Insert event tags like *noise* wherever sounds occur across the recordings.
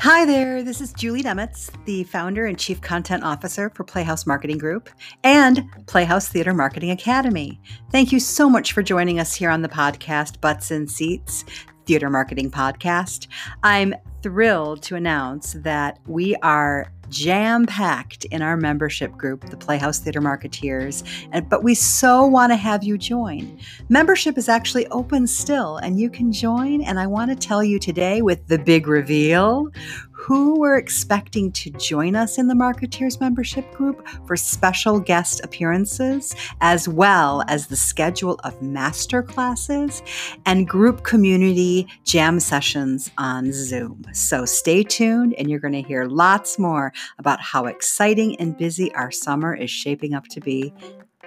Hi there, this is Julie Nemitz, the founder and chief content officer for Playhouse Marketing Group and Playhouse Theater Marketing Academy. Thank you so much for joining us here on the podcast Butts in Seats Theater Marketing Podcast. I'm thrilled to announce that we are jam packed in our membership group, the Playhouse Theater Marketeers, and but we so want to have you join. Membership is actually open still, and you can join. And I want to tell you today with the big reveal who we're expecting to join us in the Marketeers membership group for special guest appearances, as well as the schedule of master classes and group community jam sessions on Zoom. So stay tuned, and you're going to hear lots more about how exciting and busy our summer is shaping up to be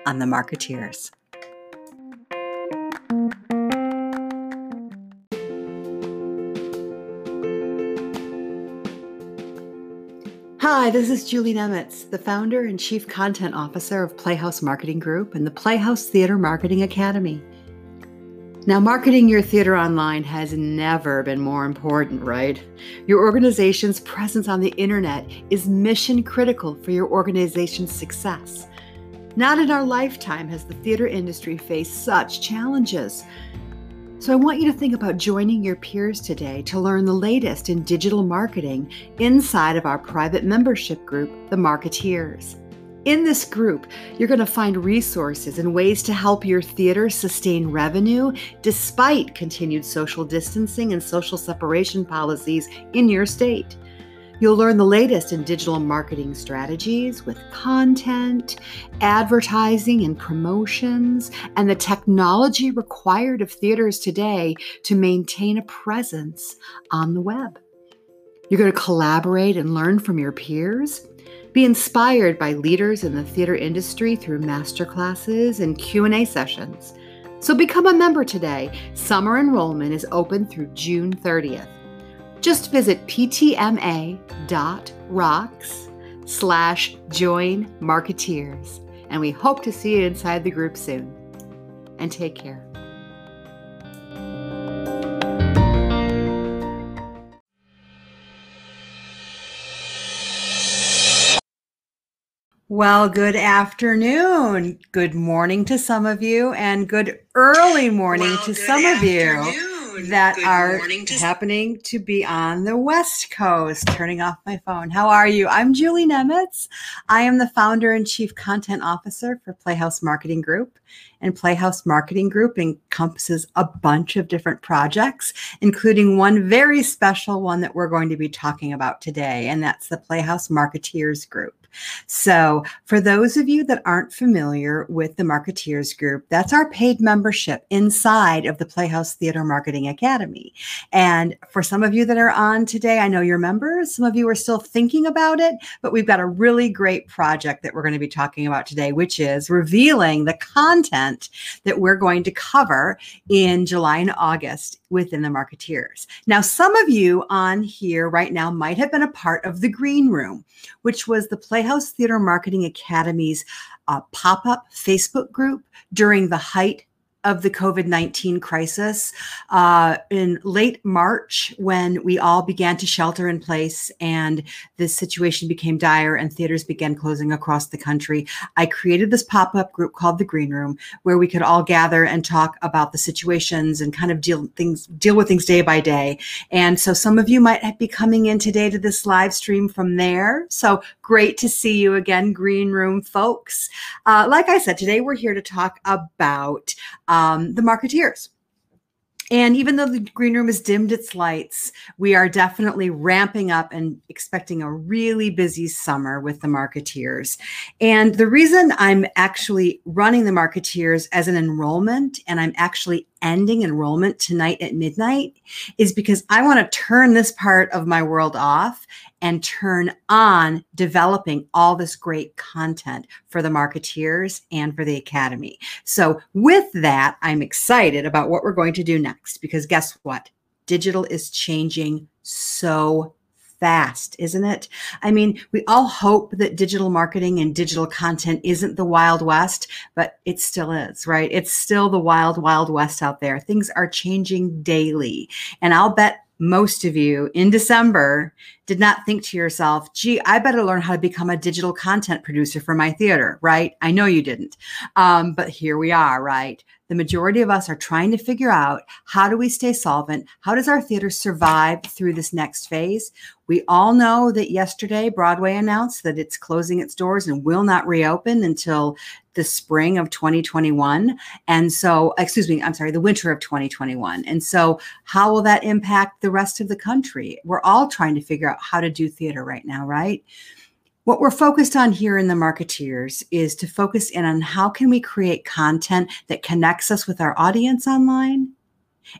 on the Marketeers. Hi, this is Julie Nemitz, the founder and chief content officer of Playhouse Marketing Group and the Playhouse Theater Marketing Academy. Now, marketing your theater online has never been more important, right? Your organization's presence on the internet is mission critical for your organization's success. Not in our lifetime has the theater industry faced such challenges. So, I want you to think about joining your peers today to learn the latest in digital marketing inside of our private membership group, the Marketeers. In this group, you're going to find resources and ways to help your theater sustain revenue despite continued social distancing and social separation policies in your state. You'll learn the latest in digital marketing strategies with content, advertising, and promotions, and the technology required of theaters today to maintain a presence on the web. You're going to collaborate and learn from your peers be inspired by leaders in the theater industry through masterclasses and Q&A sessions. So become a member today. Summer enrollment is open through June 30th. Just visit ptma.rocks slash join marketeers, and we hope to see you inside the group soon. And take care. Well, good afternoon. Good morning to some of you, and good early morning well, to some afternoon. of you that good are to happening to be on the West Coast. Turning off my phone. How are you? I'm Julie Nemitz. I am the founder and chief content officer for Playhouse Marketing Group. And Playhouse Marketing Group encompasses a bunch of different projects, including one very special one that we're going to be talking about today, and that's the Playhouse Marketeers Group. So, for those of you that aren't familiar with the Marketeers Group, that's our paid membership inside of the Playhouse Theater Marketing Academy. And for some of you that are on today, I know you're members, some of you are still thinking about it, but we've got a really great project that we're going to be talking about today, which is revealing the content that we're going to cover in July and August within the Marketeers. Now, some of you on here right now might have been a part of the Green Room, which was the Play Playhouse Theater Marketing Academy's uh, pop up Facebook group during the height of the COVID 19 crisis uh, in late March when we all began to shelter in place and this situation became dire and theaters began closing across the country. I created this pop up group called the Green Room where we could all gather and talk about the situations and kind of deal things deal with things day by day. And so some of you might be coming in today to this live stream from there. So great to see you again, Green Room folks. Uh, like I said, today we're here to talk about um, the marketeers. And even though the green room has dimmed its lights, we are definitely ramping up and expecting a really busy summer with the marketeers. And the reason I'm actually running the marketeers as an enrollment and I'm actually ending enrollment tonight at midnight is because I want to turn this part of my world off and turn on developing all this great content for the marketeers and for the academy. So, with that, I'm excited about what we're going to do next because guess what? Digital is changing so fast, isn't it? I mean, we all hope that digital marketing and digital content isn't the Wild West, but it still is, right? It's still the wild, wild west out there. Things are changing daily. And I'll bet most of you in December did not think to yourself, gee, I better learn how to become a digital content producer for my theater, right? I know you didn't. Um, but here we are, right? The majority of us are trying to figure out how do we stay solvent? How does our theater survive through this next phase? We all know that yesterday Broadway announced that it's closing its doors and will not reopen until the spring of 2021. And so, excuse me, I'm sorry, the winter of 2021. And so, how will that impact the rest of the country? We're all trying to figure out how to do theater right now, right? What we're focused on here in the marketeers is to focus in on how can we create content that connects us with our audience online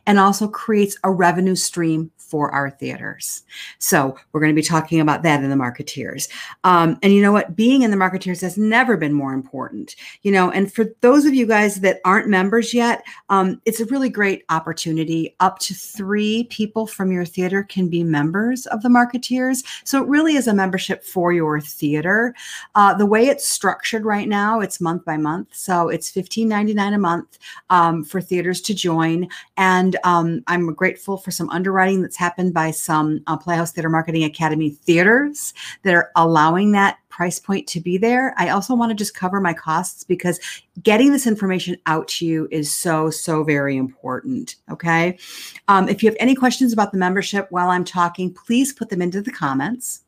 and also creates a revenue stream for our theaters. So we're going to be talking about that in the marketeers. Um, and you know what? Being in the marketeers has never been more important. You know, and for those of you guys that aren't members yet, um, it's a really great opportunity. Up to three people from your theater can be members of the marketeers. So it really is a membership for your theater. Uh, the way it's structured right now, it's month by month. So it's $15.99 a month um, for theaters to join. And um, I'm grateful for some underwriting that's happened by some uh, Playhouse Theater Marketing Academy theaters that are allowing that price point to be there. I also want to just cover my costs because getting this information out to you is so, so very important. Okay. Um, if you have any questions about the membership while I'm talking, please put them into the comments.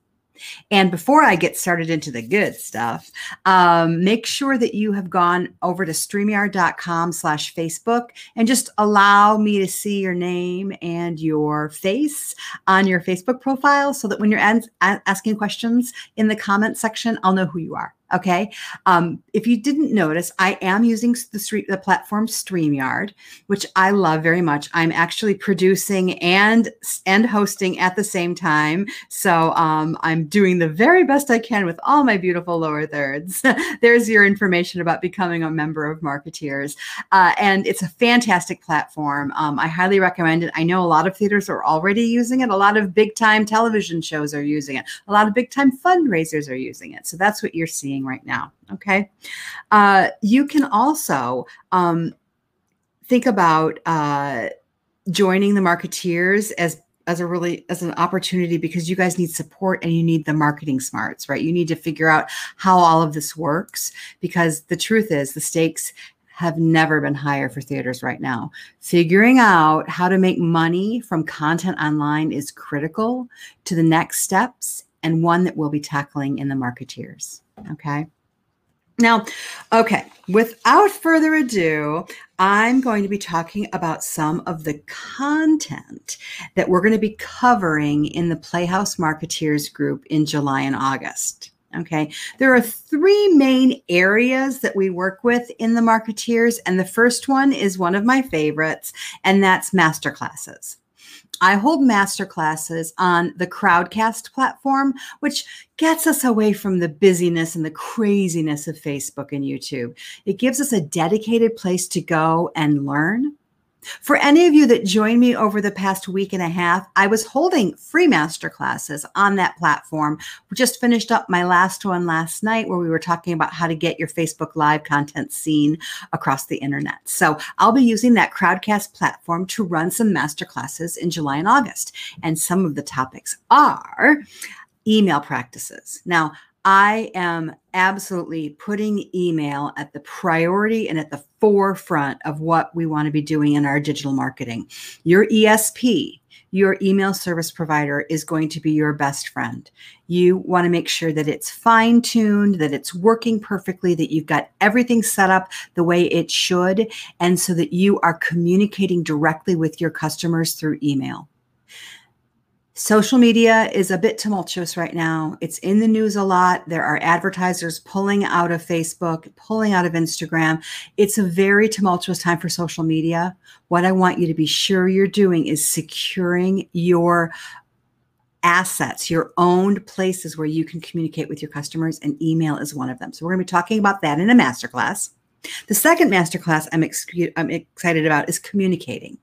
And before I get started into the good stuff, um, make sure that you have gone over to StreamYard.com slash Facebook and just allow me to see your name and your face on your Facebook profile so that when you're asking questions in the comment section, I'll know who you are. Okay. Um, if you didn't notice, I am using the street the platform StreamYard, which I love very much. I'm actually producing and and hosting at the same time. So um, I'm doing the very best I can with all my beautiful lower thirds. *laughs* There's your information about becoming a member of Marketeers. Uh, and it's a fantastic platform. Um, I highly recommend it. I know a lot of theaters are already using it. A lot of big time television shows are using it. A lot of big time fundraisers are using it. So that's what you're seeing right now. Okay. Uh, you can also um, think about uh, joining the marketeers as as a really as an opportunity because you guys need support and you need the marketing smarts right you need to figure out how all of this works because the truth is the stakes have never been higher for theaters right now. Figuring out how to make money from content online is critical to the next steps and one that we'll be tackling in the marketeers. Okay. Now, okay, without further ado, I'm going to be talking about some of the content that we're going to be covering in the Playhouse Marketeers group in July and August. Okay, there are three main areas that we work with in the Marketeers, and the first one is one of my favorites, and that's masterclasses. I hold master classes on the Crowdcast platform, which gets us away from the busyness and the craziness of Facebook and YouTube. It gives us a dedicated place to go and learn for any of you that joined me over the past week and a half, I was holding free master classes on that platform. We just finished up my last one last night where we were talking about how to get your Facebook Live content seen across the internet. So I'll be using that Crowdcast platform to run some master classes in July and August. And some of the topics are email practices. Now, I am absolutely putting email at the priority and at the forefront of what we want to be doing in our digital marketing. Your ESP, your email service provider, is going to be your best friend. You want to make sure that it's fine tuned, that it's working perfectly, that you've got everything set up the way it should, and so that you are communicating directly with your customers through email. Social media is a bit tumultuous right now. It's in the news a lot. There are advertisers pulling out of Facebook, pulling out of Instagram. It's a very tumultuous time for social media. What I want you to be sure you're doing is securing your assets, your owned places where you can communicate with your customers, and email is one of them. So, we're going to be talking about that in a masterclass. The second masterclass I'm, ex- I'm excited about is communicating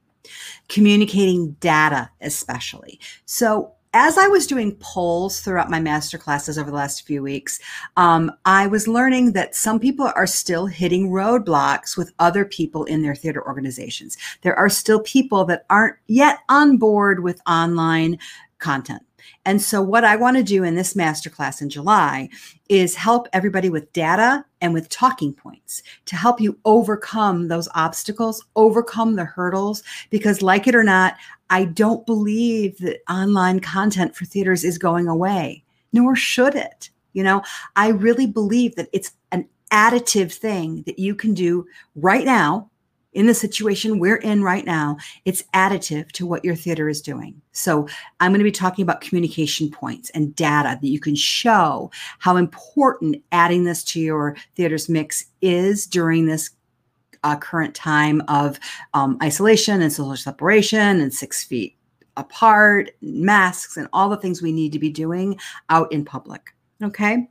communicating data, especially. So, as I was doing polls throughout my master classes over the last few weeks, um, I was learning that some people are still hitting roadblocks with other people in their theater organizations. There are still people that aren't yet on board with online content. And so, what I want to do in this masterclass in July is help everybody with data and with talking points to help you overcome those obstacles, overcome the hurdles. Because, like it or not, I don't believe that online content for theaters is going away, nor should it. You know, I really believe that it's an additive thing that you can do right now in the situation we're in right now, it's additive to what your theater is doing. So, I'm going to be talking about communication points and data that you can show how important adding this to your theater's mix is during this uh, current time of um, isolation and social separation and six feet apart, masks, and all the things we need to be doing out in public. Okay.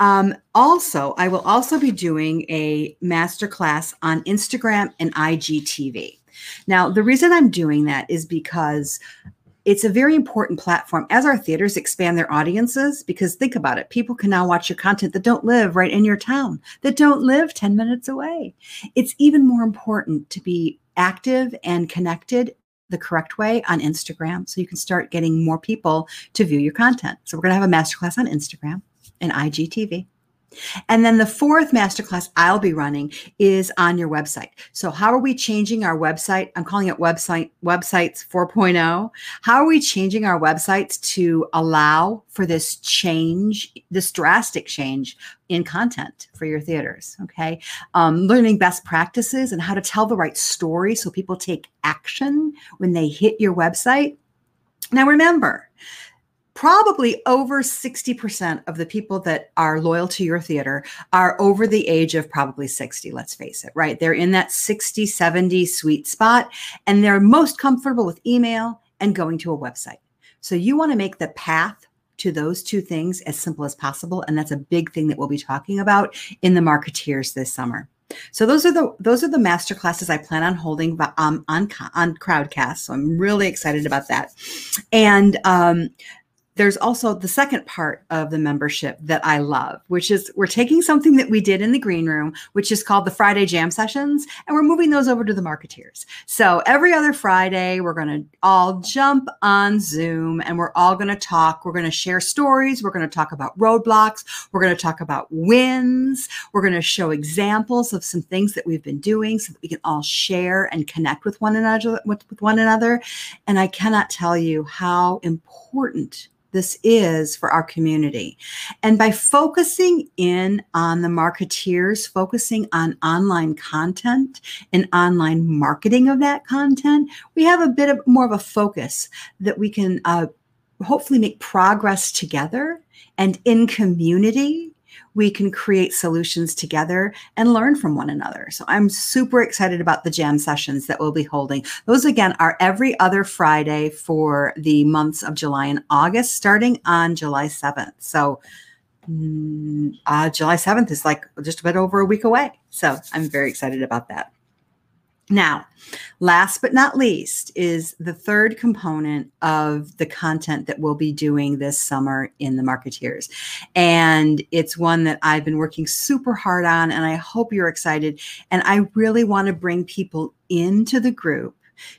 Um, also, I will also be doing a masterclass on Instagram and IGTV. Now, the reason I'm doing that is because it's a very important platform as our theaters expand their audiences. Because think about it people can now watch your content that don't live right in your town, that don't live 10 minutes away. It's even more important to be active and connected the correct way on Instagram so you can start getting more people to view your content. So, we're going to have a masterclass on Instagram and IGTV. And then the fourth masterclass I'll be running is on your website. So how are we changing our website? I'm calling it website websites 4.0. How are we changing our websites to allow for this change, this drastic change in content for your theaters? Okay. Um, learning best practices and how to tell the right story so people take action when they hit your website. Now remember, probably over 60% of the people that are loyal to your theater are over the age of probably 60 let's face it right they're in that 60 70 sweet spot and they're most comfortable with email and going to a website so you want to make the path to those two things as simple as possible and that's a big thing that we'll be talking about in the marketeers this summer so those are the those are the master classes I plan on holding um, on on Crowdcast. So I'm really excited about that. And um, there's also the second part of the membership that I love, which is we're taking something that we did in the green room, which is called the Friday Jam Sessions, and we're moving those over to the marketeers. So every other Friday, we're going to all jump on Zoom and we're all going to talk. We're going to share stories. We're going to talk about roadblocks. We're going to talk about wins. We're going to show examples of some things that we've been doing so that we can all share and connect with one another with, with one another. And I cannot tell you how important this is for our community. And by focusing in on the marketeers, focusing on online content and online marketing of that content, we have a bit of more of a focus that we can uh, hopefully make progress together and in community we can create solutions together and learn from one another. So I'm super excited about the jam sessions that we'll be holding. Those again are every other Friday for the months of July and August, starting on July 7th. So mm, uh, July 7th is like just a bit over a week away. So I'm very excited about that. Now, last but not least is the third component of the content that we'll be doing this summer in the Marketeers. And it's one that I've been working super hard on, and I hope you're excited. And I really want to bring people into the group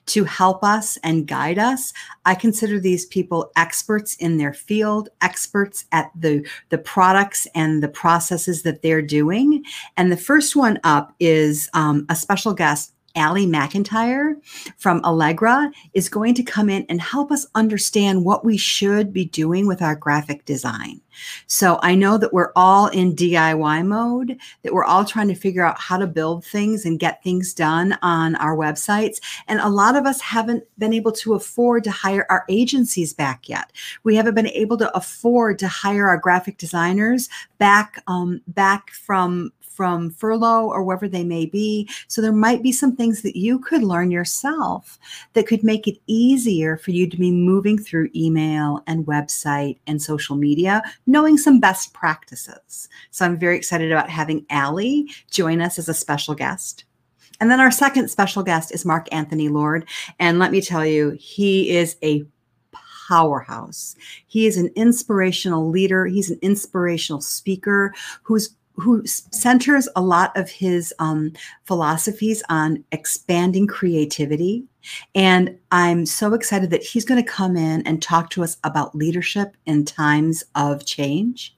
to help us and guide us. I consider these people experts in their field, experts at the, the products and the processes that they're doing. And the first one up is um, a special guest Allie McIntyre from Allegra is going to come in and help us understand what we should be doing with our graphic design. So I know that we're all in DIY mode, that we're all trying to figure out how to build things and get things done on our websites. And a lot of us haven't been able to afford to hire our agencies back yet. We haven't been able to afford to hire our graphic designers back um, back from from furlough or wherever they may be. So there might be some things that you could learn yourself that could make it easier for you to be moving through email and website and social media, knowing some best practices. So I'm very excited about having Allie join us as a special guest. And then our second special guest is Mark Anthony Lord. And let me tell you, he is a powerhouse. He is an inspirational leader. He's an inspirational speaker who's who centers a lot of his um, philosophies on expanding creativity. And I'm so excited that he's going to come in and talk to us about leadership in times of change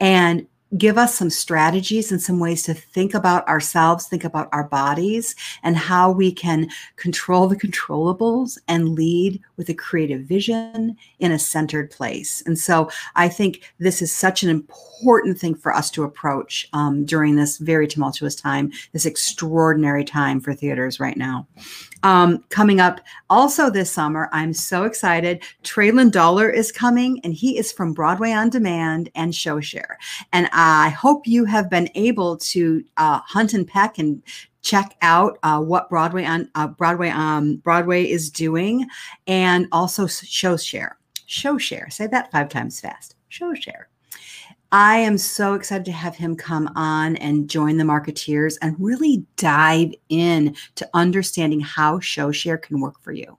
and give us some strategies and some ways to think about ourselves, think about our bodies, and how we can control the controllables and lead with a creative vision in a centered place. And so I think this is such an important thing for us to approach um, during this very tumultuous time, this extraordinary time for theaters right now. Um, coming up also this summer, I'm so excited. Tralen Doler is coming, and he is from Broadway on Demand and ShowShare. And I hope you have been able to uh, hunt and peck and check out uh, what Broadway on uh, Broadway um, Broadway is doing, and also show share, show share. Say that five times fast. ShowShare. I am so excited to have him come on and join the marketeers and really dive in to understanding how ShowShare can work for you.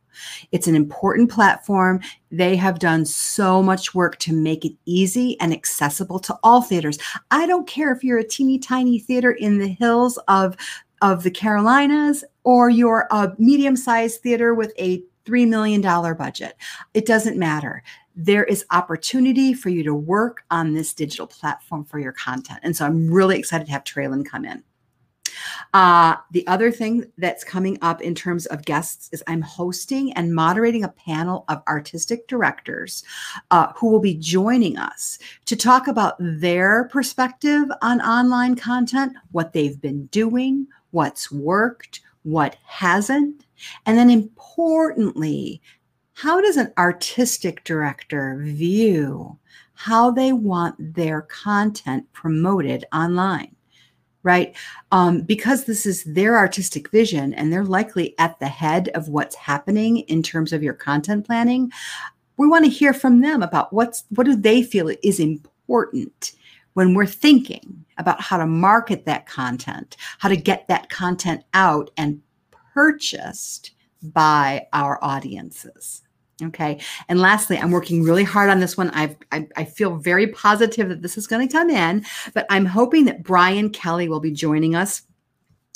It's an important platform. They have done so much work to make it easy and accessible to all theaters. I don't care if you're a teeny tiny theater in the hills of, of the Carolinas or you're a medium sized theater with a $3 million budget. It doesn't matter there is opportunity for you to work on this digital platform for your content. And so I'm really excited to have Tralen come in. Uh, the other thing that's coming up in terms of guests is I'm hosting and moderating a panel of artistic directors uh, who will be joining us to talk about their perspective on online content, what they've been doing, what's worked, what hasn't, and then importantly, how does an artistic director view how they want their content promoted online? Right? Um, because this is their artistic vision and they're likely at the head of what's happening in terms of your content planning. We want to hear from them about what's what do they feel is important when we're thinking about how to market that content, how to get that content out and purchased by our audiences. Okay. And lastly, I'm working really hard on this one. I've, I, I feel very positive that this is going to come in, but I'm hoping that Brian Kelly will be joining us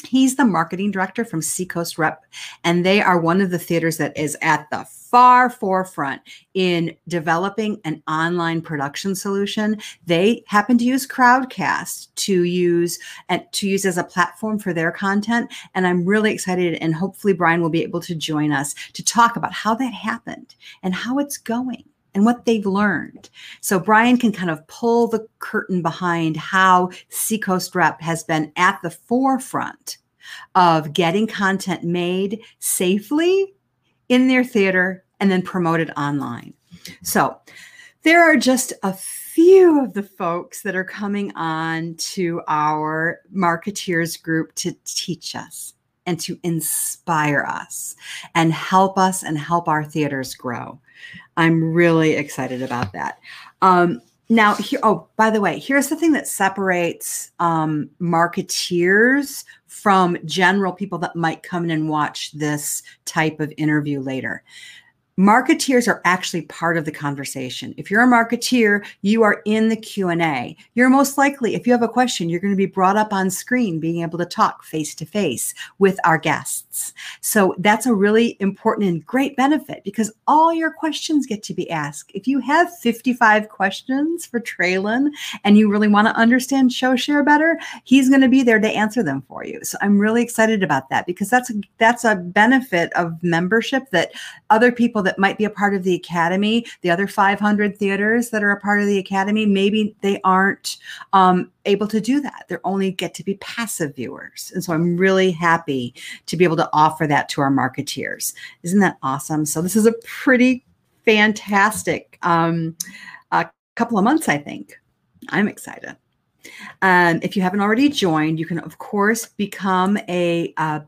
He's the marketing director from Seacoast Rep, and they are one of the theaters that is at the far forefront in developing an online production solution. They happen to use Crowdcast to use and to use as a platform for their content, and I'm really excited. And hopefully, Brian will be able to join us to talk about how that happened and how it's going and what they've learned. So Brian can kind of pull the curtain behind how Seacoast Rep has been at the forefront of getting content made safely in their theater and then promoted online. So there are just a few of the folks that are coming on to our marketeers group to teach us and to inspire us and help us and help our theaters grow. I'm really excited about that. Um, now, here, oh, by the way, here's the thing that separates um, marketeers from general people that might come in and watch this type of interview later marketeers are actually part of the conversation. If you're a marketeer you are in the q&a you're most likely if you have a question you're going to be brought up on screen being able to talk face to face with our guests. So that's a really important and great benefit because all your questions get to be asked. If you have 55 questions for Tralen and you really want to understand show share better he's going to be there to answer them for you. So i'm really excited about that because that's a that's a benefit of membership that other people that might be a part of the academy, the other 500 theaters that are a part of the academy, maybe they aren't um, able to do that. They're only get to be passive viewers. And so I'm really happy to be able to offer that to our marketeers. Isn't that awesome? So this is a pretty fantastic um, a couple of months, I think. I'm excited. Um, if you haven't already joined, you can, of course, become a, uh,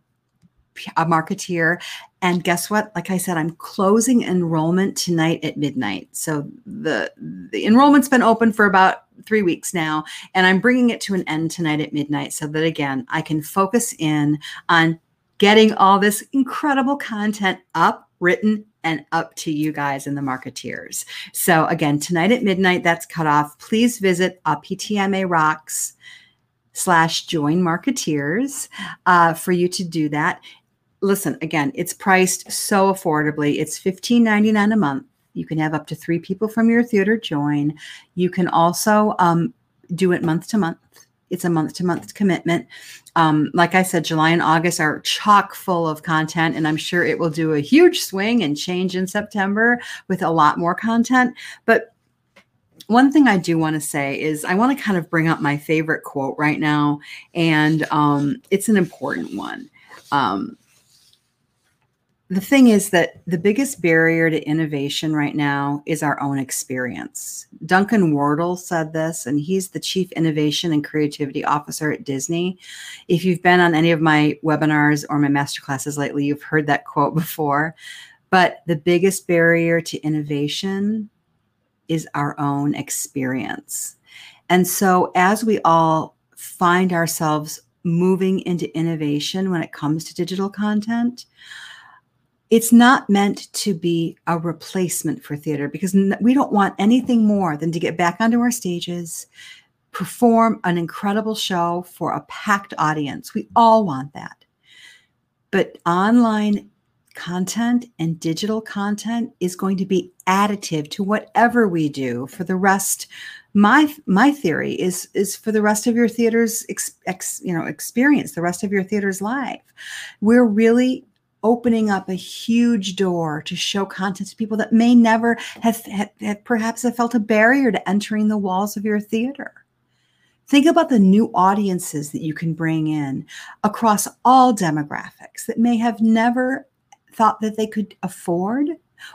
a marketeer and guess what? Like I said, I'm closing enrollment tonight at midnight. So the the enrollment's been open for about three weeks now, and I'm bringing it to an end tonight at midnight so that again I can focus in on getting all this incredible content up written and up to you guys and the marketeers. So again, tonight at midnight, that's cut off. Please visit uh, PTMA Rocks slash join marketeers uh, for you to do that. Listen, again, it's priced so affordably. It's $15.99 a month. You can have up to three people from your theater join. You can also um, do it month to month. It's a month to month commitment. Um, like I said, July and August are chock full of content, and I'm sure it will do a huge swing and change in September with a lot more content. But one thing I do want to say is I want to kind of bring up my favorite quote right now, and um, it's an important one. Um, the thing is that the biggest barrier to innovation right now is our own experience. Duncan Wardle said this, and he's the Chief Innovation and Creativity Officer at Disney. If you've been on any of my webinars or my masterclasses lately, you've heard that quote *laughs* before. But the biggest barrier to innovation is our own experience. And so, as we all find ourselves moving into innovation when it comes to digital content, it's not meant to be a replacement for theater because we don't want anything more than to get back onto our stages, perform an incredible show for a packed audience. We all want that. But online content and digital content is going to be additive to whatever we do for the rest my my theory is is for the rest of your theater's ex, ex, you know experience the rest of your theater's life we're really opening up a huge door to show content to people that may never have, have, have perhaps have felt a barrier to entering the walls of your theater. Think about the new audiences that you can bring in across all demographics that may have never thought that they could afford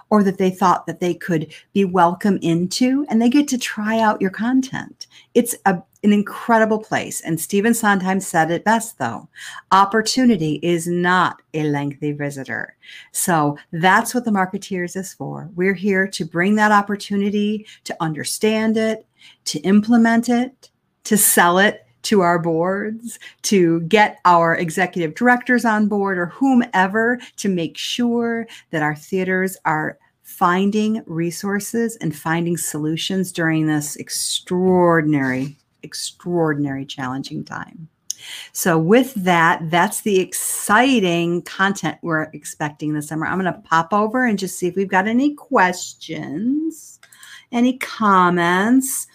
or that they thought that they could be welcome into and they get to try out your content. It's a an incredible place. And Stephen Sondheim said it best, though opportunity is not a lengthy visitor. So that's what the Marketeers is for. We're here to bring that opportunity, to understand it, to implement it, to sell it to our boards, to get our executive directors on board or whomever to make sure that our theaters are finding resources and finding solutions during this extraordinary extraordinary challenging time. So, with that, that's the exciting content we're expecting this summer. I'm going to pop over and just see if we've got any questions, any comments.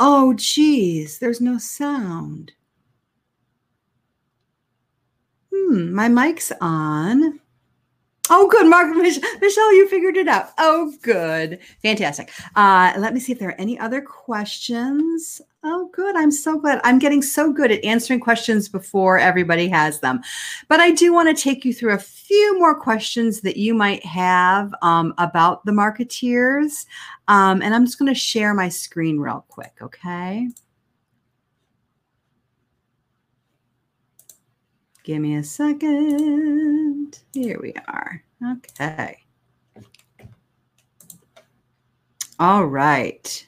Oh, geez, there's no sound. Hmm, my mic's on. Oh, good, Mark, *laughs* Michelle, you figured it out. Oh, good, fantastic. Uh, let me see if there are any other questions. Oh, good. I'm so glad. I'm getting so good at answering questions before everybody has them. But I do want to take you through a few more questions that you might have um, about the marketeers. Um, and I'm just going to share my screen real quick, okay? Give me a second. Here we are. Okay. All right.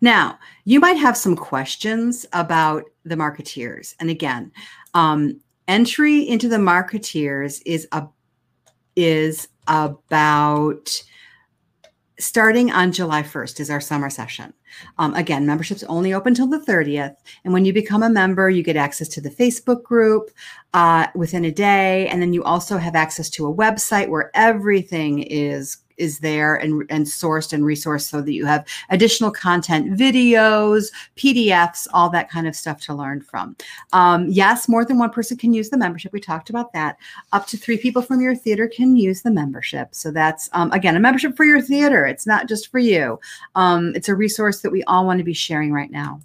Now, you might have some questions about the marketeers. And again, um, entry into the marketeers is a is about starting on July 1st is our summer session. Um, again, membership's only open till the 30th. And when you become a member, you get access to the Facebook group uh, within a day. And then you also have access to a website where everything is is there and, and sourced and resourced so that you have additional content, videos, PDFs, all that kind of stuff to learn from. Um, yes, more than one person can use the membership. We talked about that. Up to three people from your theater can use the membership. So that's, um, again, a membership for your theater. It's not just for you. Um, it's a resource that we all want to be sharing right now.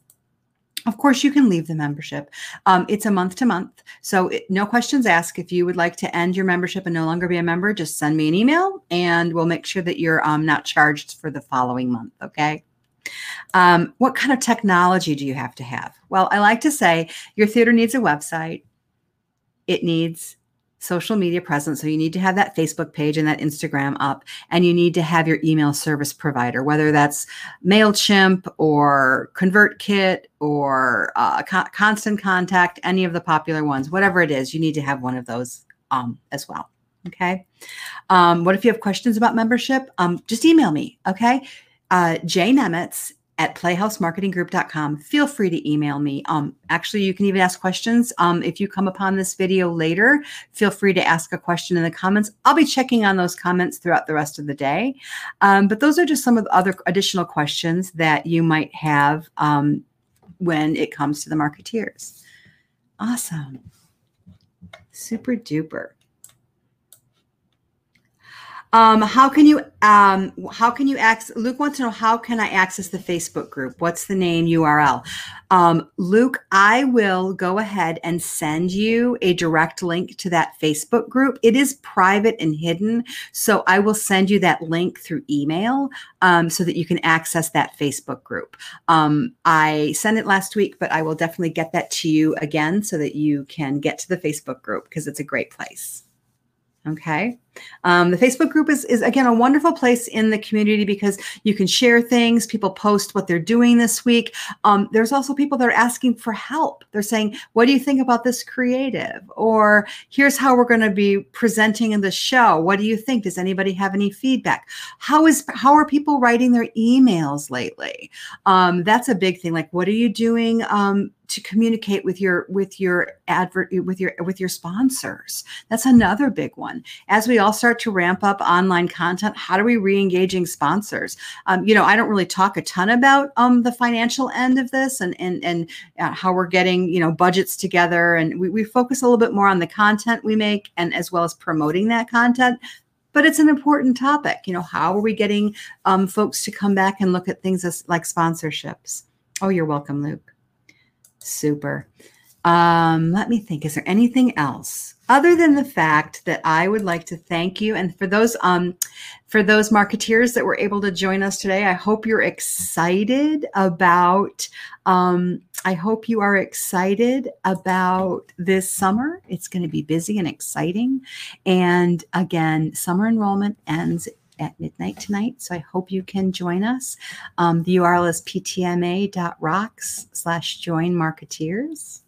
Of course, you can leave the membership. Um, it's a month to month. So, it, no questions asked. If you would like to end your membership and no longer be a member, just send me an email and we'll make sure that you're um, not charged for the following month. Okay. Um, what kind of technology do you have to have? Well, I like to say your theater needs a website, it needs social media presence. So you need to have that Facebook page and that Instagram up, and you need to have your email service provider, whether that's MailChimp or ConvertKit or uh, Constant Contact, any of the popular ones, whatever it is, you need to have one of those um, as well. Okay. Um, what if you have questions about membership? Um, just email me. Okay. Uh, Jay Nemitz at playhousemarketinggroup.com. Feel free to email me. Um, actually, you can even ask questions. Um, if you come upon this video later, feel free to ask a question in the comments. I'll be checking on those comments throughout the rest of the day. Um, but those are just some of the other additional questions that you might have um, when it comes to the marketeers. Awesome. Super duper. Um, how can you um, how can you access Luke wants to know how can I access the Facebook group? What's the name URL? Um, Luke, I will go ahead and send you a direct link to that Facebook group. It is private and hidden, so I will send you that link through email um, so that you can access that Facebook group. Um, I sent it last week, but I will definitely get that to you again so that you can get to the Facebook group because it's a great place. Okay. Um, the Facebook group is, is again a wonderful place in the community because you can share things. People post what they're doing this week. Um, there's also people that are asking for help. They're saying, "What do you think about this creative?" Or "Here's how we're going to be presenting in the show. What do you think? Does anybody have any feedback? How is how are people writing their emails lately? Um, that's a big thing. Like, what are you doing? Um, to communicate with your with your advert with your with your sponsors that's another big one as we all start to ramp up online content how do we re-engaging sponsors? Um, you know i don't really talk a ton about um, the financial end of this and and and uh, how we're getting you know budgets together. And we, we focus a little bit more on the content we make and as well as promoting that content. But it's an important topic. You know how are we getting um, folks to come back and look at things as like sponsorships? Oh you're welcome luke. Super. Um, let me think. Is there anything else other than the fact that I would like to thank you and for those um for those marketeers that were able to join us today? I hope you're excited about um I hope you are excited about this summer. It's going to be busy and exciting. And again, summer enrollment ends at midnight tonight. So I hope you can join us. Um, the URL is ptma.rocks slash join marketeers.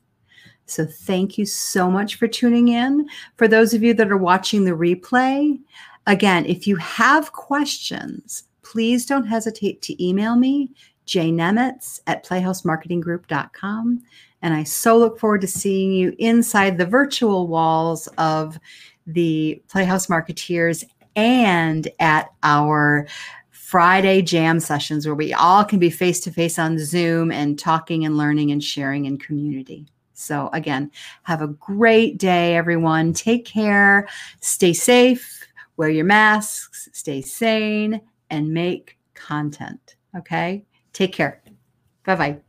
So thank you so much for tuning in. For those of you that are watching the replay, again, if you have questions, please don't hesitate to email me, jnemitz at playhousemarketinggroup.com. And I so look forward to seeing you inside the virtual walls of the Playhouse Marketeers and at our Friday jam sessions where we all can be face to face on Zoom and talking and learning and sharing in community. So, again, have a great day, everyone. Take care, stay safe, wear your masks, stay sane, and make content. Okay? Take care. Bye bye.